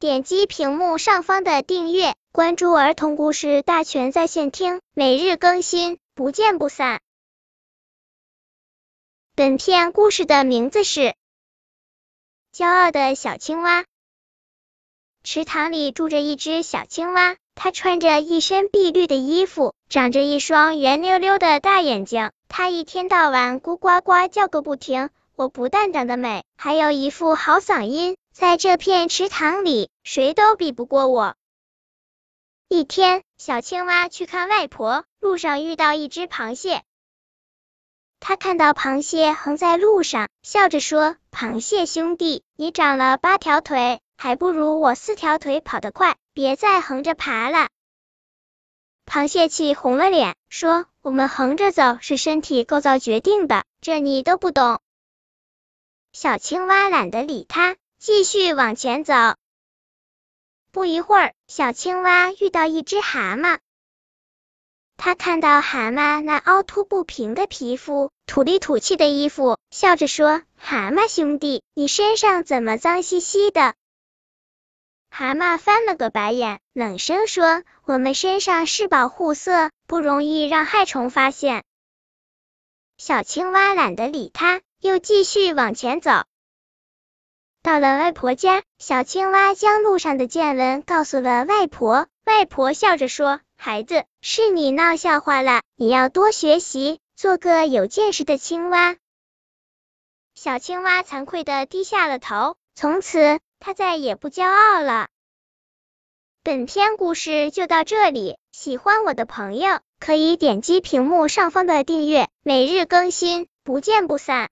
点击屏幕上方的订阅，关注儿童故事大全在线听，每日更新，不见不散。本片故事的名字是《骄傲的小青蛙》。池塘里住着一只小青蛙，它穿着一身碧绿的衣服，长着一双圆溜溜的大眼睛。它一天到晚咕呱呱叫个不停。我不但长得美，还有一副好嗓音，在这片池塘里，谁都比不过我。一天，小青蛙去看外婆，路上遇到一只螃蟹。他看到螃蟹横在路上，笑着说：“螃蟹兄弟，你长了八条腿，还不如我四条腿跑得快，别再横着爬了。”螃蟹气红了脸，说：“我们横着走是身体构造决定的，这你都不懂。”小青蛙懒得理它，继续往前走。不一会儿，小青蛙遇到一只蛤蟆。它看到蛤蟆那凹凸不平的皮肤、土里土气的衣服，笑着说：“蛤蟆兄弟，你身上怎么脏兮兮的？”蛤蟆翻了个白眼，冷声说：“我们身上是保护色，不容易让害虫发现。”小青蛙懒得理他。又继续往前走，到了外婆家，小青蛙将路上的见闻告诉了外婆。外婆笑着说：“孩子，是你闹笑话了，你要多学习，做个有见识的青蛙。”小青蛙惭愧的低下了头，从此它再也不骄傲了。本篇故事就到这里，喜欢我的朋友可以点击屏幕上方的订阅，每日更新，不见不散。